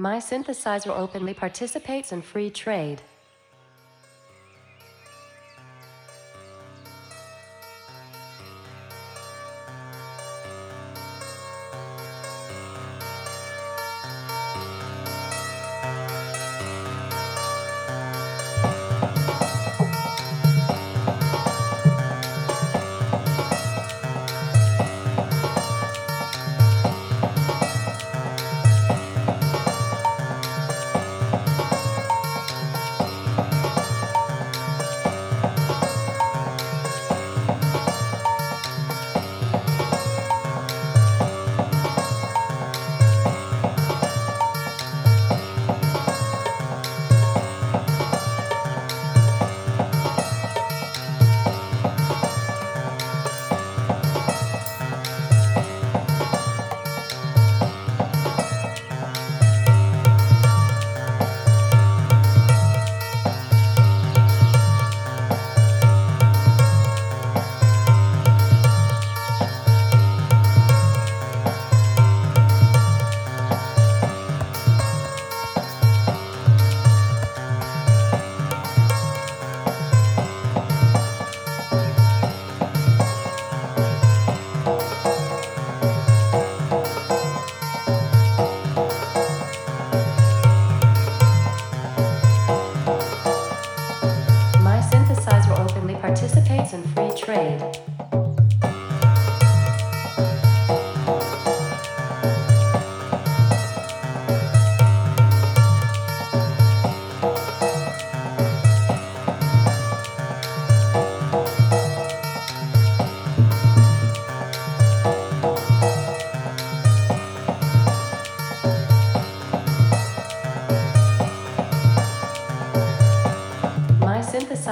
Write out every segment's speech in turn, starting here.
My synthesizer openly participates in free trade.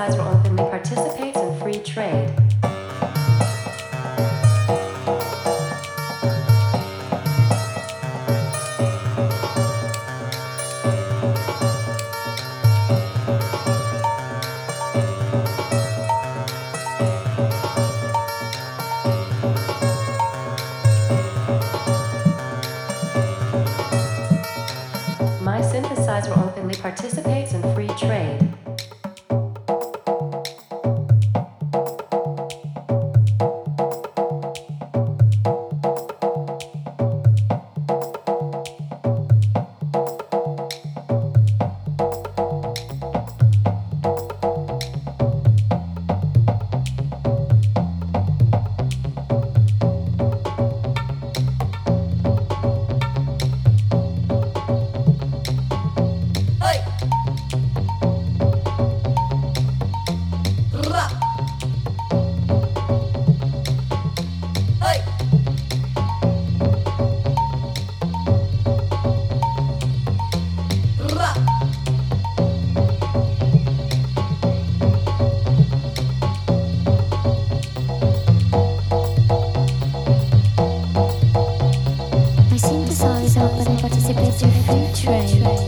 eyes were on 劝一劝